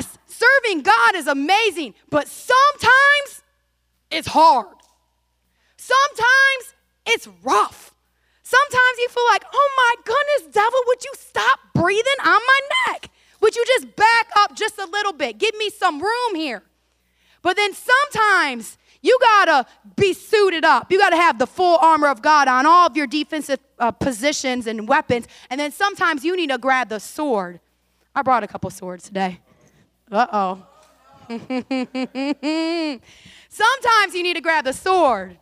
yes, serving God is amazing, but sometimes it's hard. Sometimes it's rough. Sometimes you feel like, oh my goodness, devil, would you stop breathing on my neck? Would you just back up just a little bit? Give me some room here. But then sometimes you gotta be suited up. You gotta have the full armor of God on all of your defensive uh, positions and weapons. And then sometimes you need to grab the sword. I brought a couple swords today. Uh oh. sometimes you need to grab the sword.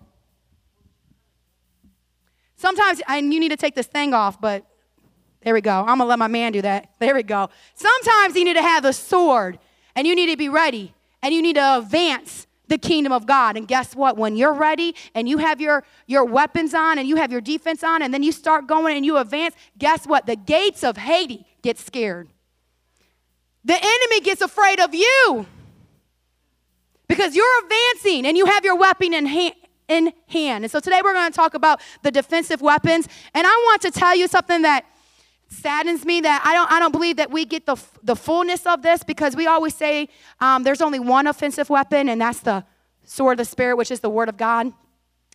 Sometimes, and you need to take this thing off, but there we go. I'm gonna let my man do that. There we go. Sometimes you need to have the sword, and you need to be ready, and you need to advance the kingdom of God. And guess what? When you're ready and you have your, your weapons on and you have your defense on, and then you start going and you advance, guess what? The gates of Hades get scared. The enemy gets afraid of you because you're advancing and you have your weapon in hand. In hand. And so today we're going to talk about the defensive weapons. And I want to tell you something that saddens me that I don't, I don't believe that we get the, the fullness of this because we always say um, there's only one offensive weapon, and that's the sword of the Spirit, which is the Word of God.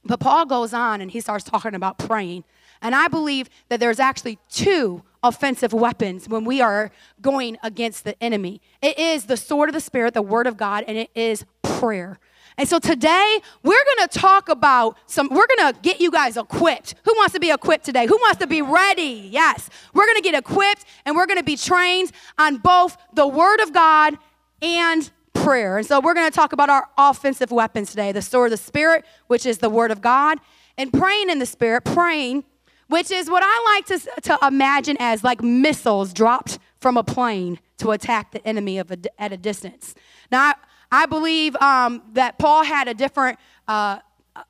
But Paul goes on and he starts talking about praying. And I believe that there's actually two offensive weapons when we are going against the enemy. It is the sword of the Spirit, the Word of God, and it is prayer. And so today we're to talk about some, we're to get you guys equipped. Who wants to be equipped today? Who wants to be ready? Yes. We're to get equipped and we're to be trained on both the Word of God and prayer. And so we're to talk about our offensive weapons today the sword of the Spirit, which is the Word of God, and praying in the Spirit, praying which is what I like to, to imagine as like missiles dropped from a plane to attack the enemy of a, at a distance. Now, I, I believe um, that Paul had a different uh,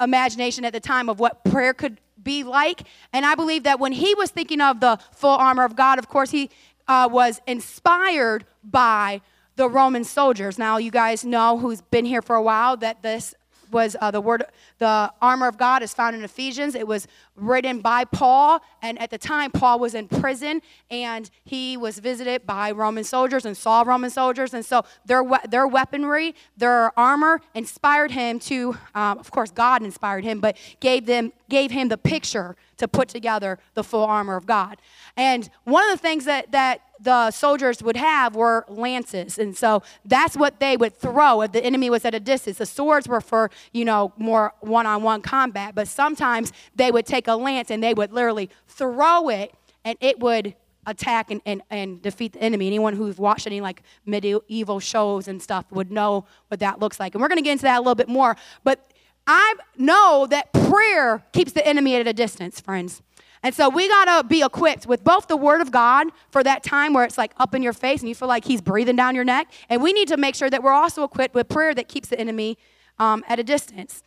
imagination at the time of what prayer could be like. And I believe that when he was thinking of the full armor of God, of course, he uh, was inspired by the Roman soldiers. Now, you guys know who's been here for a while that this was uh, the word, the armor of God is found in Ephesians. It was written by Paul, and at the time, Paul was in prison, and he was visited by Roman soldiers and saw Roman soldiers, and so their their weaponry, their armor, inspired him to. Um, of course, God inspired him, but gave them gave him the picture to put together the full armor of God. And one of the things that that the soldiers would have were lances. And so that's what they would throw if the enemy was at a distance. The swords were for, you know, more one on one combat, but sometimes they would take a lance and they would literally throw it and it would attack and, and, and defeat the enemy. Anyone who's watched any like medieval shows and stuff would know what that looks like. And we're going to get into that a little bit more. But I know that prayer keeps the enemy at a distance, friends. And so we got to be equipped with both the Word of God for that time where it's like up in your face and you feel like He's breathing down your neck. And we need to make sure that we're also equipped with prayer that keeps the enemy um, at a distance.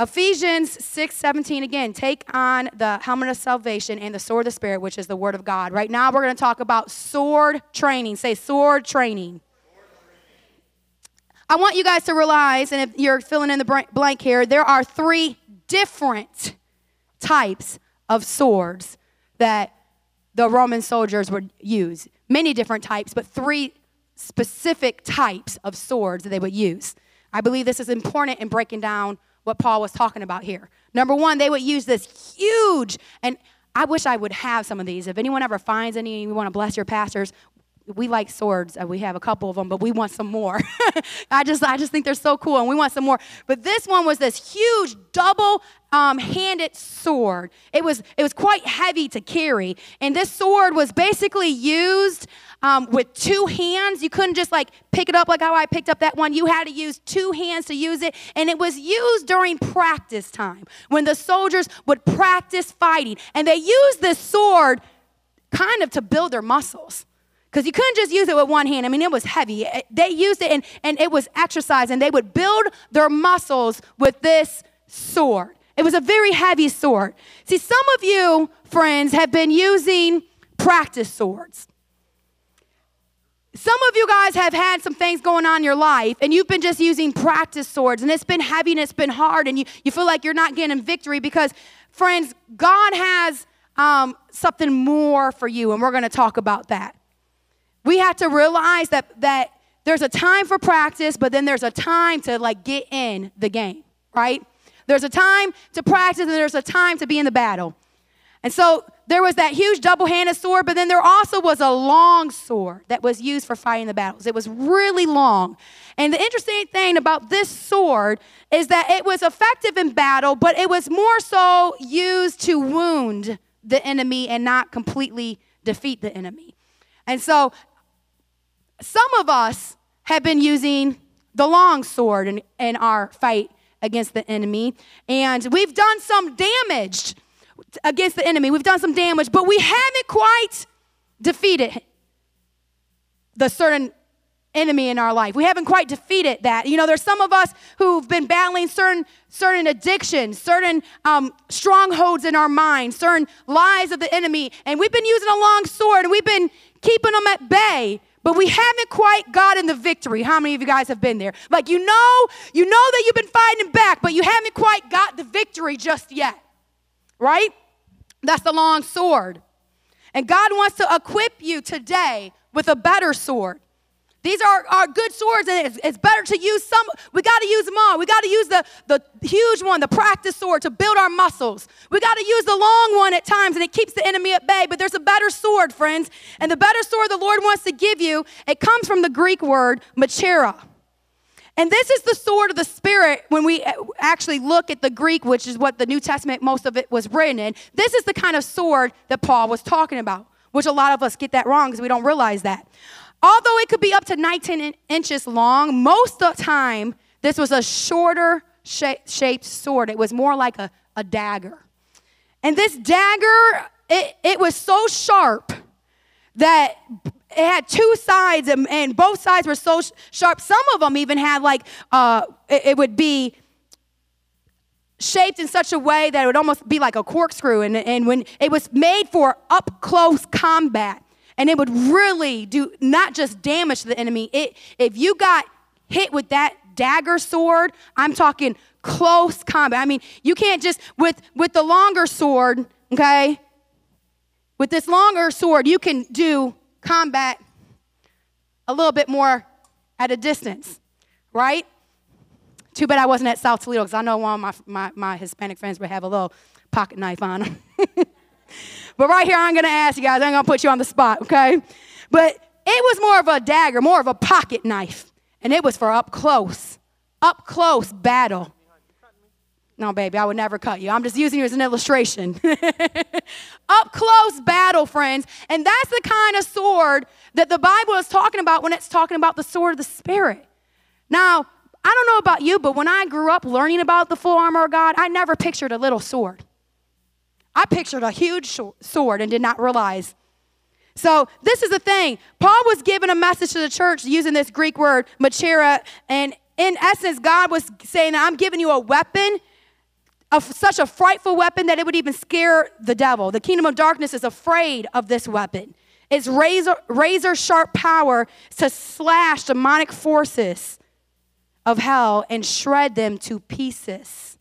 Ephesians 6 17 again, take on the helmet of salvation and the sword of the Spirit, which is the Word of God. Right now, we're going to talk about sword training. Say sword training. I want you guys to realize, and if you're filling in the blank here, there are three different types of swords that the Roman soldiers would use. Many different types, but three specific types of swords that they would use. I believe this is important in breaking down what Paul was talking about here. Number one, they would use this huge, and I wish I would have some of these. If anyone ever finds any, you want to bless your pastors, we like swords. We have a couple of them, but we want some more. I just, I just think they're so cool, and we want some more. But this one was this huge double-handed um, sword. It was, it was quite heavy to carry, and this sword was basically used um, with two hands. You couldn't just like pick it up like how I picked up that one. You had to use two hands to use it, and it was used during practice time when the soldiers would practice fighting, and they used this sword kind of to build their muscles because you couldn't just use it with one hand. I mean, it was heavy. They used it and, and it was exercise, and they would build their muscles with this sword. It was a very heavy sword. See, some of you, friends, have been using practice swords. Some of you guys have had some things going on in your life, and you've been just using practice swords, and it's been heavy and it's been hard, and you, you feel like you're not getting victory because, friends, God has um, something more for you, and we're going to talk about that. We have to realize that, that there's a time for practice, but then there's a time to like get in the game, right? There's a time to practice and there's a time to be in the battle. And so there was that huge double handed sword, but then there also was a long sword that was used for fighting the battles. It was really long. And the interesting thing about this sword is that it was effective in battle, but it was more so used to wound the enemy and not completely defeat the enemy. And so some of us have been using the long sword in, in our fight against the enemy, and we've done some damage against the enemy. We've done some damage, but we haven't quite defeated the certain enemy in our life. We haven't quite defeated that. You know, there's some of us who've been battling certain certain addictions, certain um, strongholds in our mind, certain lies of the enemy, and we've been using a long sword and we've been keeping them at bay. But we haven't quite gotten the victory. How many of you guys have been there? Like you know, you know that you've been fighting back, but you haven't quite got the victory just yet. Right? That's the long sword. And God wants to equip you today with a better sword. These are, are good swords, and it's, it's better to use some. We got to use them all. We got to use the, the huge one, the practice sword, to build our muscles. We got to use the long one at times, and it keeps the enemy at bay. But there's a better sword, friends. And the better sword the Lord wants to give you, it comes from the Greek word machaira. And this is the sword of the Spirit when we uh, actually look at the Greek, which is what the New Testament, most of it was written in. This is the kind of sword that Paul was talking about, which a lot of us get that wrong because we don't realize that. Although it could be up to 19 inches long, most of the time, this was a shorter shaped sword. It was more like a, a dagger. And this dagger, it, it was so sharp that it had two sides and, and both sides were so sh- sharp. Some of them even had like, uh, it, it would be shaped in such a way that it would almost be like a corkscrew. And, and when it was made for up close combat, and it would really do not just damage the enemy. It, if you got hit with that dagger sword, I'm talking close combat. I mean, you can't just with with the longer sword, okay? With this longer sword, you can do combat a little bit more at a distance, right? Too bad I wasn't at South Toledo because I know one of my, my, my Hispanic friends would have a little pocket knife on them. But right here, I'm going to ask you guys, I'm going to put you on the spot, okay? But it was more of a dagger, more of a pocket knife. And it was for up close, up close battle. No, baby, I would never cut you. I'm just using you as an illustration. up close battle, friends. And that's the kind of sword that the Bible is talking about when it's talking about the sword of the Spirit. Now, I don't know about you, but when I grew up learning about the full armor of God, I never pictured a little sword. I pictured a huge sword and did not realize. So, this is the thing. Paul was giving a message to the church using this Greek word, machaira, and in essence, God was saying, I'm giving you a weapon, of such a frightful weapon that it would even scare the devil. The kingdom of darkness is afraid of this weapon. It's razor, razor sharp power to slash demonic forces of hell and shred them to pieces.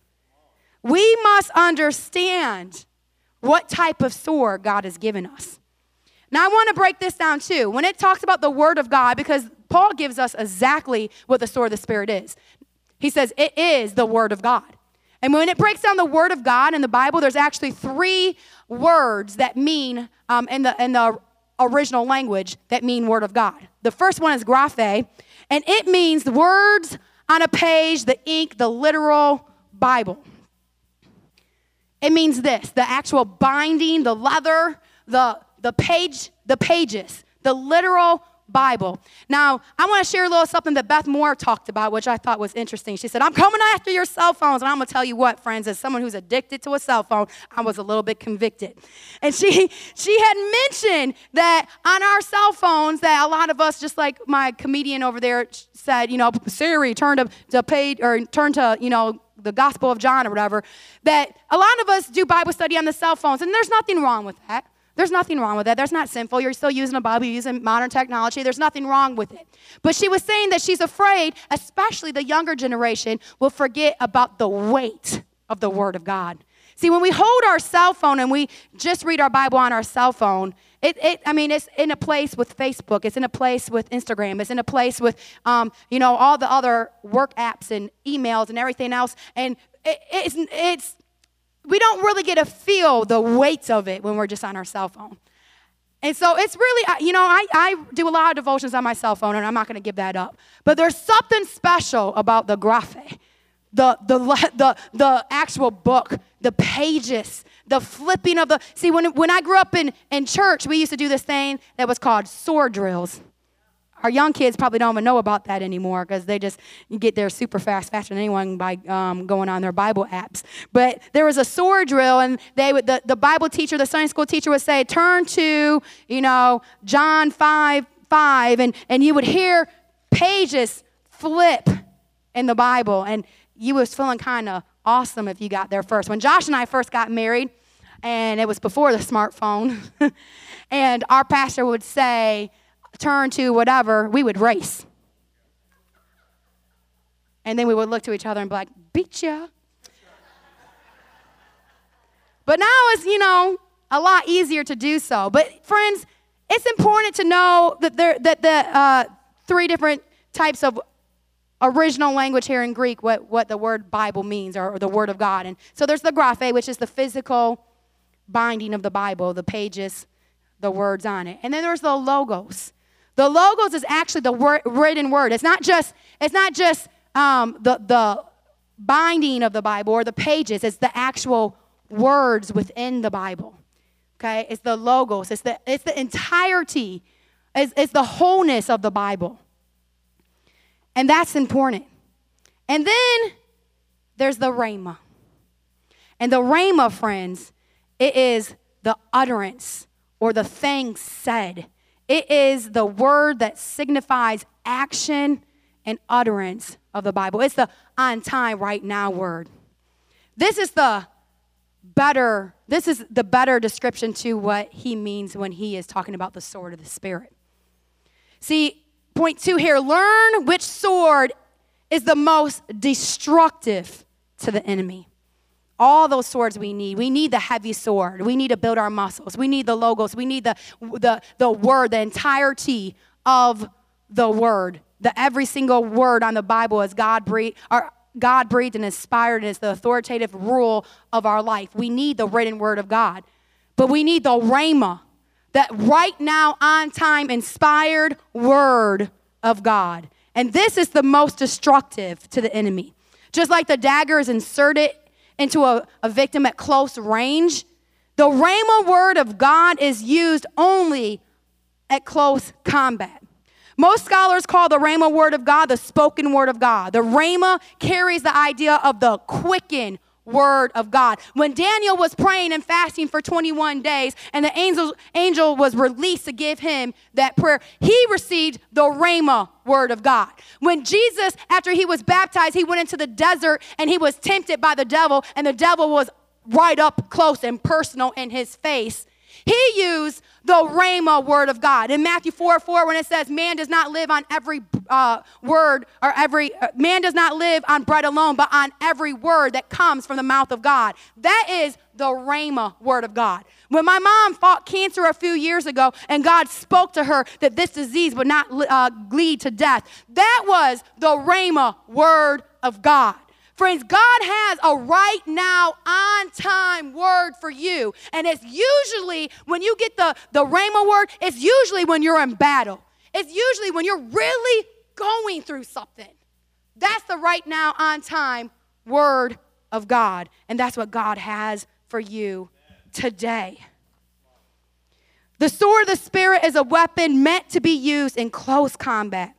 We must understand what type of sword God has given us. Now, I want to break this down too. When it talks about the Word of God, because Paul gives us exactly what the sword of the Spirit is, he says it is the Word of God. And when it breaks down the Word of God in the Bible, there's actually three words that mean, um, in, the, in the original language, that mean Word of God. The first one is graphe, and it means words on a page, the ink, the literal Bible. It means this the actual binding, the leather, the, the page, the pages, the literal Bible. Now, I want to share a little something that Beth Moore talked about, which I thought was interesting. She said, I'm coming after your cell phones. And I'm going to tell you what, friends, as someone who's addicted to a cell phone, I was a little bit convicted. And she, she had mentioned that on our cell phones, that a lot of us, just like my comedian over there said, you know, Siri, turn to, to page, or turn to, you know, the Gospel of John or whatever, that a lot of us do Bible study on the cell phones, and there's nothing wrong with that. There's nothing wrong with that. That's not sinful. You're still using a Bible, you're using modern technology. There's nothing wrong with it. But she was saying that she's afraid, especially the younger generation, will forget about the weight of the Word of God. See, when we hold our cell phone and we just read our Bible on our cell phone, It, it, I mean, it's in a place with Facebook. It's in a place with Instagram. It's in a place with, um, you know, all the other work apps and emails and everything else. And it, it's, it's, we don't really get to feel the weight of it when we're just on our cell phone. And so it's really, you know, I, I do a lot of devotions on my cell phone, and I'm not going to give that up. But there's something special about the graphe, the, the, the, the actual book, the pages, the flipping of the. See, when, when I grew up in, in church, we used to do this thing that was called sword drills. Our young kids probably don't even know about that anymore because they just get there super fast, faster than anyone by um, going on their Bible apps. But there was a sword drill, and they would, the, the Bible teacher, the Sunday school teacher would say, turn to, you know, John 5, 5, and, and you would hear pages flip in the Bible, and you was feeling kind of awesome if you got there first. When Josh and I first got married, and it was before the smartphone, and our pastor would say, turn to whatever, we would race. And then we would look to each other and be like, beat ya. But now it's, you know, a lot easier to do so. But friends, it's important to know that there that the uh, three different types of original language here in Greek, what, what the word Bible means, or, or the word of God. And so there's the graphe, which is the physical binding of the Bible, the pages, the words on it. And then there's the logos. The logos is actually the word, written word. It's not just, it's not just um, the, the binding of the Bible or the pages, it's the actual words within the Bible. Okay? It's the logos, it's the, it's the entirety, it's, it's the wholeness of the Bible. And that's important. And then there's the rhema. And the rhema, friends, it is the utterance or the thing said it is the word that signifies action and utterance of the Bible. It's the on time, right now word. This is the better, this is the better description to what he means when he is talking about the sword of the Spirit. See, point two here learn which sword is the most destructive to the enemy all those swords we need. We need the heavy sword. We need to build our muscles. We need the logos. We need the, the, the word, the entirety of the word. The every single word on the Bible is God breathed, or God breathed and inspired and is the authoritative rule of our life. We need the written word of God. But we need the rhema, that right now on time inspired word of God. And this is the most destructive to the enemy. Just like the dagger is inserted into a, a victim at close range. The Rhema word of God is used only at close combat. Most scholars call the Rhema word of God the spoken word of God. The Rhema carries the idea of the quicken word of God. When Daniel was praying and fasting for 21 days and the angel, angel was released to give him that prayer, he received the Rhema word of God. When Jesus, after he was baptized, he went into the desert and he was tempted by the devil, and the devil was right up close and personal in his face. He used the Rhema word of God. In Matthew 4 4, when it says, Man does not live on every uh, word or every, uh, man does not live on bread alone, but on every word that comes from the mouth of God. That is the Rhema word of God. When my mom fought cancer a few years ago and God spoke to her that this disease would not uh, lead to death, that was the Rhema word of God. Friends, God has a right now, on time word for you. And it's usually when you get the, the Rhema word, it's usually when you're in battle. It's usually when you're really going through something. That's the right now, on time word of God. And that's what God has for you today. The sword of the Spirit is a weapon meant to be used in close combat.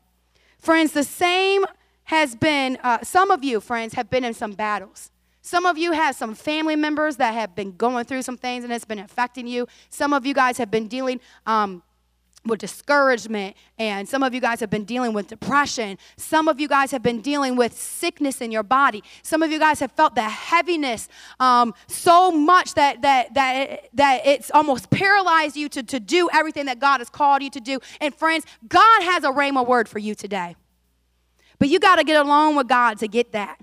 Friends, the same has been, uh, some of you, friends, have been in some battles. Some of you have some family members that have been going through some things and it's been affecting you. Some of you guys have been dealing um, with discouragement, and some of you guys have been dealing with depression. Some of you guys have been dealing with sickness in your body. Some of you guys have felt the heaviness um, so much that that that that it's almost paralyzed you to, to do everything that God has called you to do. And friends, God has a rhema word for you today. But you got to get along with God to get that.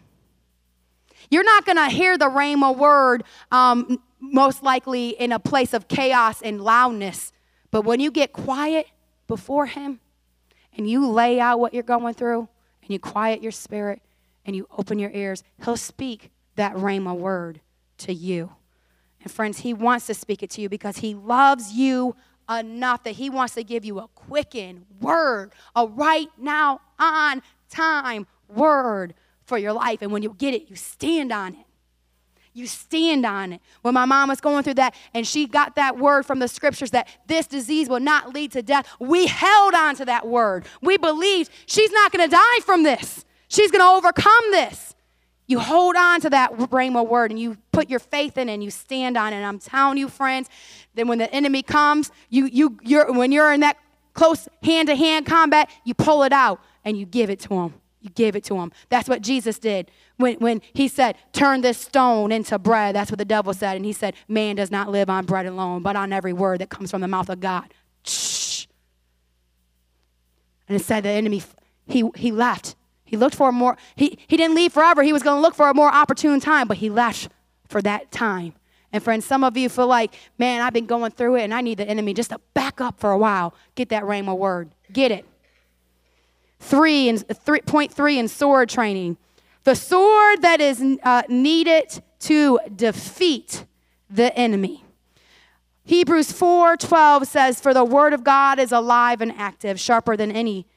You're not going to hear the rhema word um, most likely in a place of chaos and loudness, But when you get quiet before Him and you lay out what you're going through and you quiet your spirit and you open your ears, He'll speak that Rhema word to you. And friends, He wants to speak it to you because He loves you enough that He wants to give you a quicken word, a right now, on time word for your life. And when you get it, you stand on it. You stand on it. When my mom was going through that and she got that word from the scriptures that this disease will not lead to death, we held on to that word. We believed she's not going to die from this, she's going to overcome this. You hold on to that rhema word and you put your faith in it and you stand on it. And I'm telling you, friends, then when the enemy comes, you, you, you're, when you're in that close hand to hand combat, you pull it out and you give it to him. You give it to him. That's what Jesus did when, when he said, Turn this stone into bread. That's what the devil said. And he said, Man does not live on bread alone, but on every word that comes from the mouth of God. Shh. And it said the enemy, he, he left. He looked for a more, he, he didn't leave forever. He was going to look for a more opportune time, but he left for that time. And friends, some of you feel like, man, I've been going through it and I need the enemy just to back up for a while. Get that rhema word. Get it. Three and three, point three in sword training. The sword that is uh, needed to defeat the enemy. Hebrews 4:12 says, "For the word of God is alive and active, sharper than any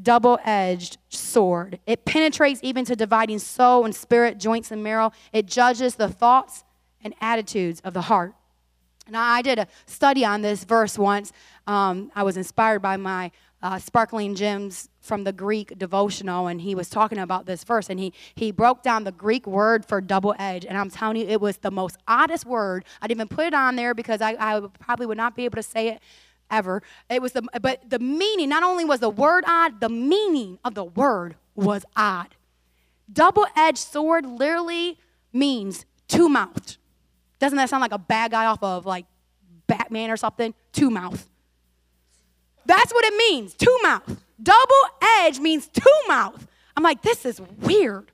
double-edged sword. It penetrates even to dividing soul and spirit, joints and marrow. It judges the thoughts and attitudes of the heart." Now, I did a study on this verse once. Um, I was inspired by my uh, Sparkling Gems from the Greek devotional, and he was talking about this verse, and he he broke down the Greek word for double edge, and I'm telling you, it was the most oddest word. I didn't even put it on there because I, I probably would not be able to say it ever. It was the but the meaning. Not only was the word odd, the meaning of the word was odd. Double edged sword literally means two mouthed. Doesn't that sound like a bad guy off of like Batman or something? Two mouth. That's what it means, two mouth. Double edge means two mouth. I'm like, this is weird.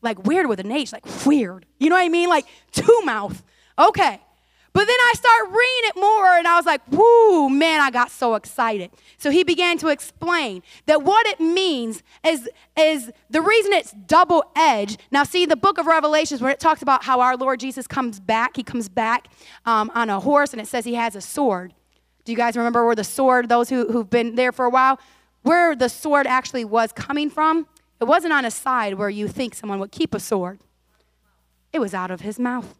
Like weird with an H, like weird. You know what I mean? Like two mouth. Okay. But then I start reading it more and I was like, whoo, man, I got so excited. So he began to explain that what it means is, is the reason it's double edged. Now, see, the book of Revelations, where it talks about how our Lord Jesus comes back, he comes back um, on a horse and it says he has a sword. Do you guys remember where the sword, those who, who've been there for a while, where the sword actually was coming from? It wasn't on a side where you think someone would keep a sword, it was out of his mouth.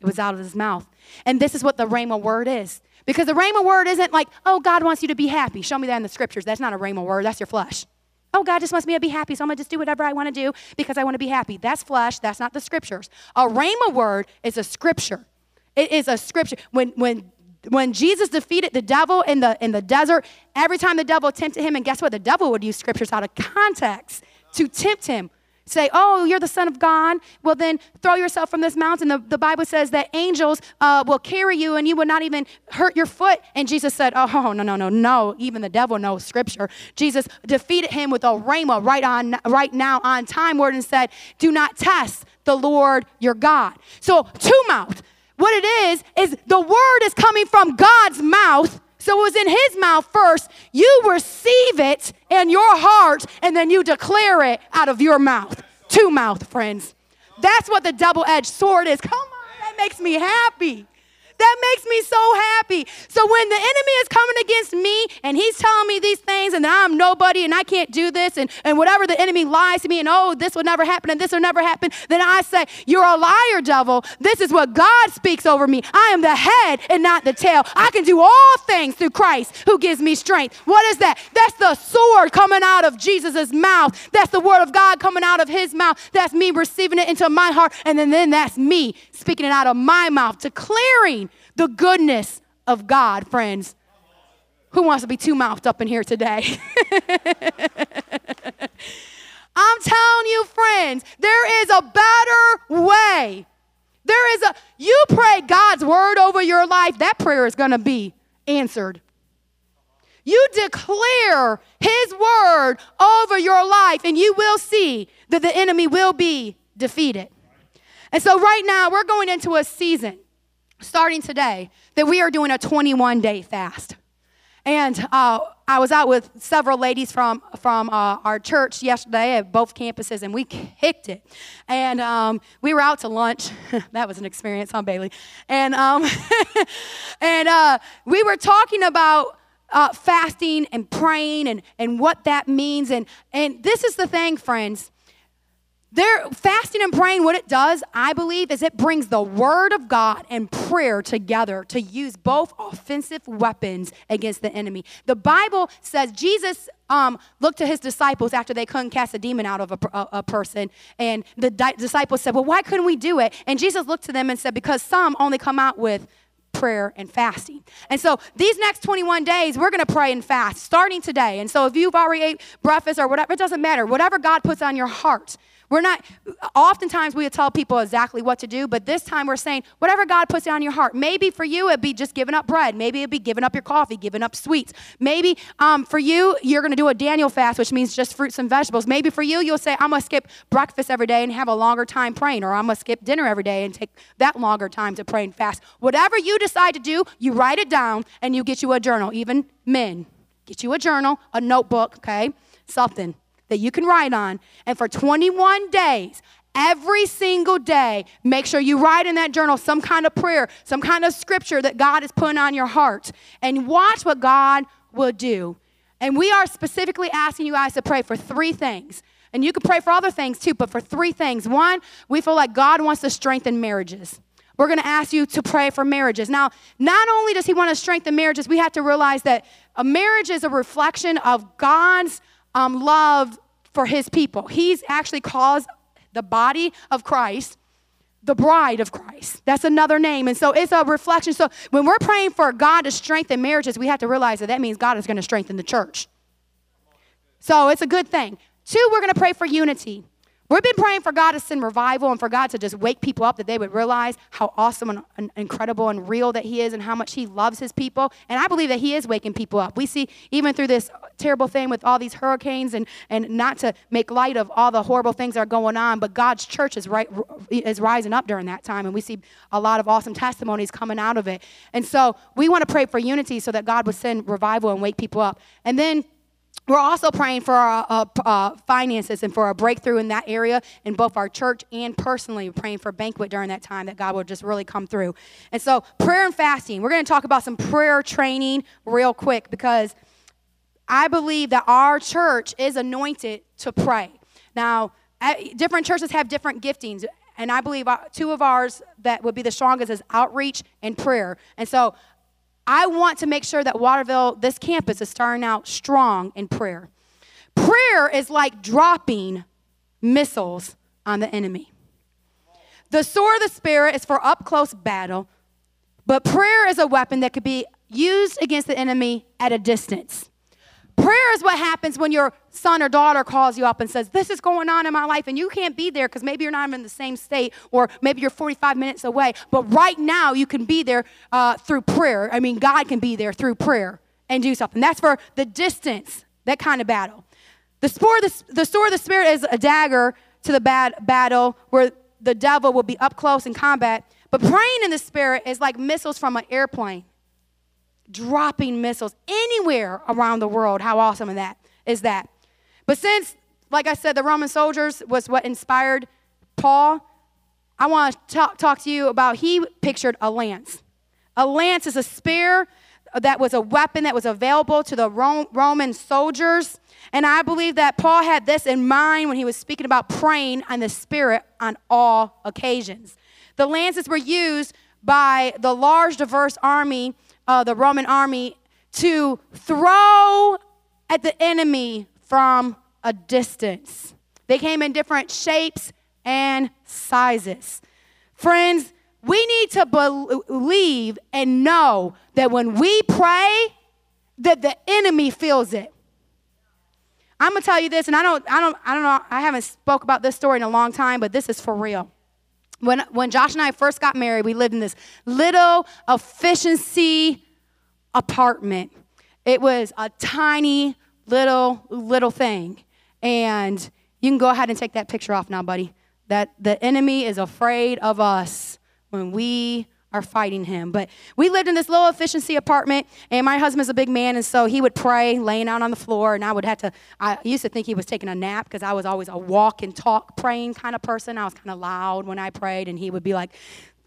It was out of his mouth. And this is what the Rhema word is. Because the Rhema word isn't like, oh, God wants you to be happy. Show me that in the scriptures. That's not a Rhema word, that's your flesh. Oh, God just wants me to be happy, so I'm gonna just do whatever I wanna do because I wanna be happy. That's flesh, that's not the scriptures. A Rhema word is a scripture. It is a scripture. When, when when Jesus defeated the devil in the, in the desert, every time the devil tempted him, and guess what? The devil would use scriptures out of context to tempt him. Say, oh, you're the Son of God. Well, then throw yourself from this mountain. The, the Bible says that angels uh, will carry you and you will not even hurt your foot. And Jesus said, oh, no, no, no, no. Even the devil knows scripture. Jesus defeated him with a rhema right, on, right now on time word and said, do not test the Lord your God. So, two mouth. What it is, is the word is coming from God's mouth. So it was in his mouth first. You receive it in your heart, and then you declare it out of your mouth. Two mouth, friends. That's what the double edged sword is. Come on, that makes me happy. That makes me so happy. So when the enemy is coming against me and he's telling me these things and I'm nobody and I can't do this and, and whatever the enemy lies to me and oh, this will never happen and this will never happen, then I say, You're a liar, devil. This is what God speaks over me. I am the head and not the tail. I can do all things through Christ who gives me strength. What is that? That's the sword coming out of Jesus' mouth. That's the word of God coming out of his mouth. That's me receiving it into my heart. And then, then that's me speaking it out of my mouth, declaring the goodness of God, friends. Who wants to be two mouthed up in here today? I'm telling you, friends, there is a better way. There is a, you pray God's word over your life, that prayer is going to be answered. You declare his word over your life, and you will see that the enemy will be defeated. And so, right now, we're going into a season starting today, that we are doing a 21 day fast. And uh, I was out with several ladies from, from uh, our church yesterday at both campuses, and we kicked it. And um, we were out to lunch. that was an experience, huh, Bailey? And, um, and uh, we were talking about uh, fasting and praying and, and what that means. And, and this is the thing, friends. There, fasting and praying, what it does, I believe, is it brings the word of God and prayer together to use both offensive weapons against the enemy. The Bible says Jesus um, looked to his disciples after they couldn't cast a demon out of a, a, a person, and the di- disciples said, "Well, why couldn't we do it?" And Jesus looked to them and said, "Because some only come out with prayer and fasting. And so these next 21 days, we're going to pray and fast starting today. And so if you've already ate breakfast or whatever, it doesn't matter. Whatever God puts on your heart, we're not, oftentimes we tell people exactly what to do, but this time we're saying, whatever God puts on your heart. Maybe for you, it'd be just giving up bread. Maybe it'd be giving up your coffee, giving up sweets. Maybe um, for you, you're going to do a Daniel fast, which means just fruits and vegetables. Maybe for you, you'll say, I'm going to skip breakfast every day and have a longer time praying, or I'm going to skip dinner every day and take that longer time to pray and fast. Whatever you decide to do, you write it down and you get you a journal. Even men, get you a journal, a notebook, okay? Something that you can write on. And for 21 days, every single day, make sure you write in that journal some kind of prayer, some kind of scripture that God is putting on your heart, and watch what God will do. And we are specifically asking you guys to pray for three things. And you can pray for other things too, but for three things. One, we feel like God wants to strengthen marriages. We're going to ask you to pray for marriages. Now, not only does He want to strengthen marriages, we have to realize that a marriage is a reflection of God's um, love for his people. He's actually calls the body of Christ the bride of Christ. That's another name. And so it's a reflection. So when we're praying for God to strengthen marriages, we have to realize that that means God is going to strengthen the church. So it's a good thing. Two, we're going to pray for unity. We've been praying for God to send revival and for God to just wake people up that they would realize how awesome and, and, incredible and real that He is and how much He loves His people. And I believe that He is waking people up. We see even through this terrible thing with all these hurricanes and, and not to make light of all the horrible things that are going on, but God's church is, right, is rising up during that time. And we see a lot of awesome testimonies coming out of it. And so we want to pray for unity so that God would send revival and wake people up. And then we're also praying for our uh, uh, finances and for a breakthrough in that area in both our church and personally. We're praying for banquet during that time that God will just really come through. And so, prayer and fasting. We're going to talk about some prayer training real quick because I believe that our church is anointed to pray. Now, different churches have different giftings, and I believe uh, two of ours that would be the strongest is outreach and prayer. And so, I want to make sure that Waterville, this campus, is starting out strong in prayer. Prayer is like dropping missiles on the enemy. The sword of the Spirit is for up close battle, but prayer is a weapon that could be used against the enemy at a distance. Prayer is what happens when your son or daughter calls you up and says, This is going on in my life, and you can't be there because maybe you're not in the same state or maybe you're 45 minutes away. But right now, you can be there uh, through prayer. I mean, God can be there through prayer and do something. That's for the distance, that kind of battle. The sword, the, the sword of the Spirit is a dagger to the bad battle where the devil will be up close in combat. But praying in the Spirit is like missiles from an airplane dropping missiles anywhere around the world. How awesome that? Is that? But since, like I said, the Roman soldiers was what inspired Paul, I want to talk, talk to you about he pictured a lance. A lance is a spear that was a weapon that was available to the Roman soldiers. And I believe that Paul had this in mind when he was speaking about praying on the Spirit on all occasions. The lances were used by the large, diverse army uh, the Roman army to throw at the enemy from a distance. They came in different shapes and sizes. Friends, we need to believe and know that when we pray, that the enemy feels it. I'm gonna tell you this, and I don't, I don't, I don't know. I haven't spoke about this story in a long time, but this is for real. When, when Josh and I first got married, we lived in this little efficiency apartment. It was a tiny little, little thing. And you can go ahead and take that picture off now, buddy. That the enemy is afraid of us when we are fighting him. But we lived in this low efficiency apartment, and my husband's a big man, and so he would pray laying out on the floor, and I would have to, I used to think he was taking a nap because I was always a walk and talk praying kind of person. I was kind of loud when I prayed, and he would be like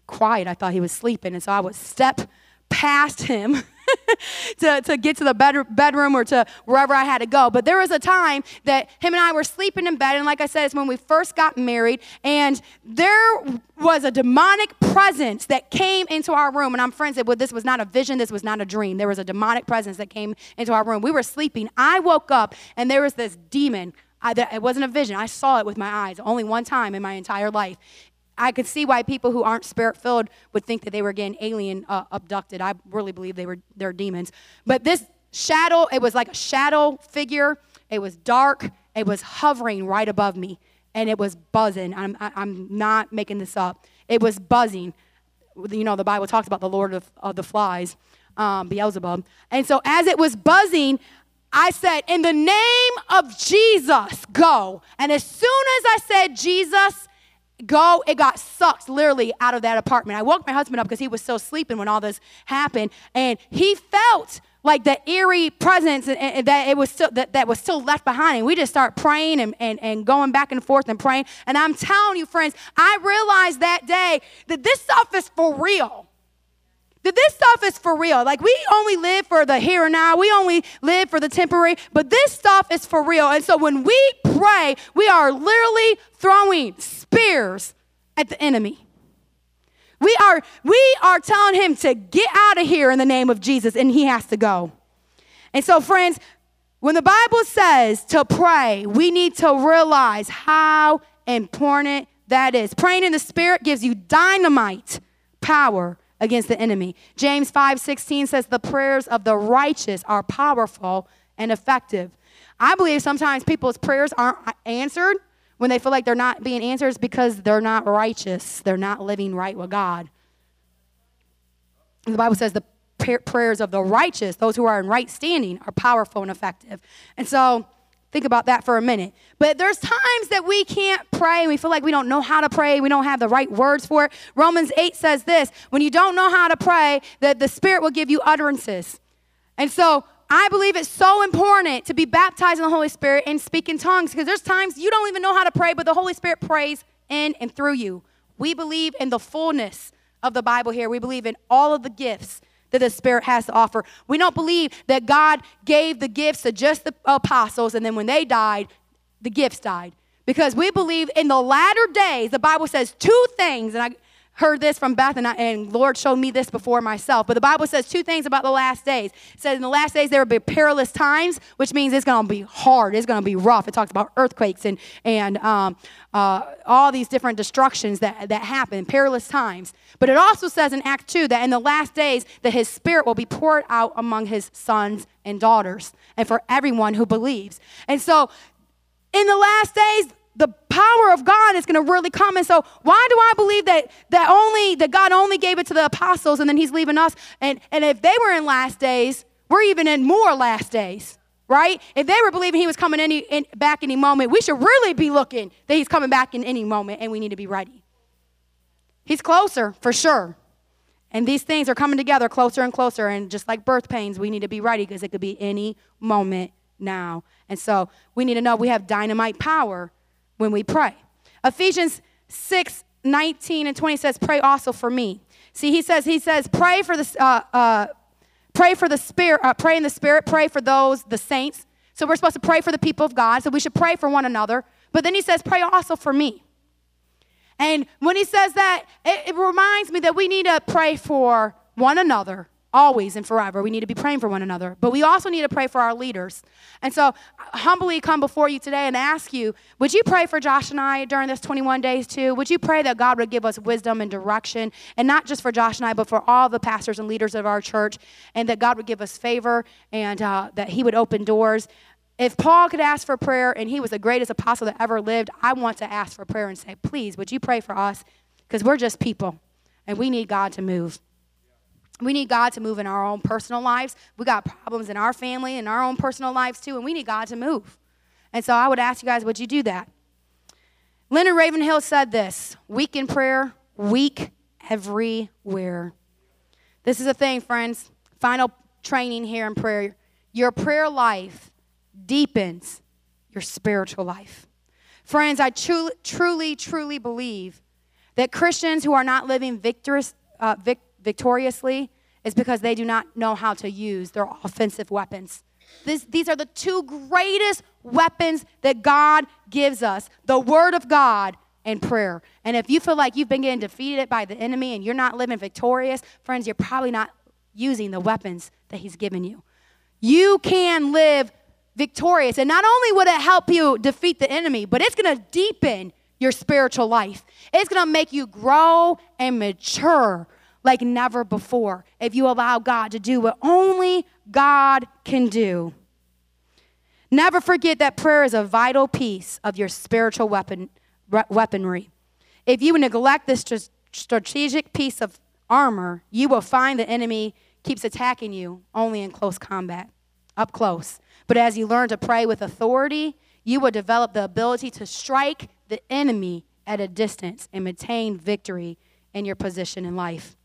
quiet. I thought he was sleeping, and so I would step past him to, to get to the bed, bedroom or to wherever I had to go. But there was a time that him and I were sleeping in bed, and like I said, it's when we first got married, and there was a demonic presence that came into our room. And I'm friends that this was not a vision, this was not a dream. There was a demonic presence that came into our room. We were sleeping. I woke up, and there was this demon. I, it wasn't a vision. I saw it with my eyes only one time in my entire life. I could see why people who aren't spirit filled would think that they were getting alien uh, abducted. I really believe they were they're demons. But this shadow, it was like a shadow figure. It was dark. It was hovering right above me, and it was buzzing. I'm I'm not making this up. It was buzzing. You know, the Bible talks about the Lord of, of the flies, um, Beelzebub. And so as it was buzzing, I said, In the name of Jesus, go. And as soon as I said Jesus, go. It got sucked literally out of that apartment. I woke my husband up because he was still sleeping when all this happened, and he felt like the eerie presence that it was still that, that was still left behind and we just start praying and, and, and going back and forth and praying and i'm telling you friends i realized that day that this stuff is for real that this stuff is for real. Like, we only live for the here and now, we only live for the temporary, but this stuff is for real. And so, when we pray, we are literally throwing spears at the enemy. We are, we are telling him to get out of here in the name of Jesus, and he has to go. And so, friends, when the Bible says to pray, we need to realize how important that is. Praying in the Spirit gives you dynamite power against the enemy. James 5:16 says the prayers of the righteous are powerful and effective. I believe sometimes people's prayers aren't answered when they feel like they're not being answered because they're not righteous. They're not living right with God. The Bible says the prayers of the righteous, those who are in right standing, are powerful and effective. And so Think about that for a minute. But there's times that we can't pray and we feel like we don't know how to pray, we don't have the right words for it. Romans 8 says this when you don't know how to pray, that the Spirit will give you utterances. And so I believe it's so important to be baptized in the Holy Spirit and speak in tongues because there's times you don't even know how to pray, but the Holy Spirit prays in and through you. We believe in the fullness of the Bible here, we believe in all of the gifts that the Spirit has to offer. We don't believe that God gave the gifts to just the apostles, and then when they died, the gifts died. Because we believe in the latter days, the Bible says two things, and I heard this from Beth, and, I, and Lord showed me this before myself. But the Bible says two things about the last days. It says in the last days there will be perilous times, which means it's going to be hard. It's going to be rough. It talks about earthquakes and and um, uh, all these different destructions that that happen, perilous times. But it also says in Act two that in the last days that His Spirit will be poured out among His sons and daughters, and for everyone who believes. And so, in the last days the power of God is going to really come. And so, why do I believe that that only that God only gave it to the apostles and then He's leaving us? And and if they were in last days, we're even in more last days, right? If they were believing He was coming any in, back any moment, we should really be looking that He's coming back in any moment, and we need to be ready. He's closer for sure. And these things are coming together closer and closer. And just like birth pains, we need to be ready because it could be any moment now. And so we need to know we have dynamite power when we pray. Ephesians 6 19 and 20 says, Pray also for me. See, he says, he says, pray for the uh, uh, pray for the spirit, uh, pray in the spirit, pray for those, the saints. So we're supposed to pray for the people of God. So we should pray for one another. But then he says, pray also for me. And when he says that, it, it reminds me that we need to pray for one another always and forever. We need to be praying for one another, but we also need to pray for our leaders. And so, humbly come before you today and ask you would you pray for Josh and I during this 21 days too? Would you pray that God would give us wisdom and direction, and not just for Josh and I, but for all the pastors and leaders of our church, and that God would give us favor and uh, that He would open doors? If Paul could ask for prayer and he was the greatest apostle that ever lived, I want to ask for prayer and say, please, would you pray for us? Because we're just people and we need God to move. We need God to move in our own personal lives. We got problems in our family and our own personal lives too, and we need God to move. And so I would ask you guys, would you do that? Leonard Ravenhill said this weak in prayer, weak everywhere. This is a thing, friends. Final training here in prayer. Your prayer life deepens your spiritual life. Friends, I truly, truly, truly believe that Christians who are not living victorious, uh, victoriously is because they do not know how to use their offensive weapons. This, these are the two greatest weapons that God gives us the Word of God and prayer. And if you feel like you've been getting defeated by the enemy and you're not living victorious, friends, you're probably not using the weapons that He's given you. You can live victorious. And not only would it help you defeat the enemy, but it's going to deepen your spiritual life. It's going to make you grow and mature like never before if you allow God to do what only God can do. Never forget that prayer is a vital piece of your spiritual weapon, weaponry. If you neglect this strategic piece of armor, you will find the enemy keeps attacking you only in close combat, up close. But as you learn to pray with authority, you will develop the ability to strike the enemy at a distance and maintain victory in your position in life.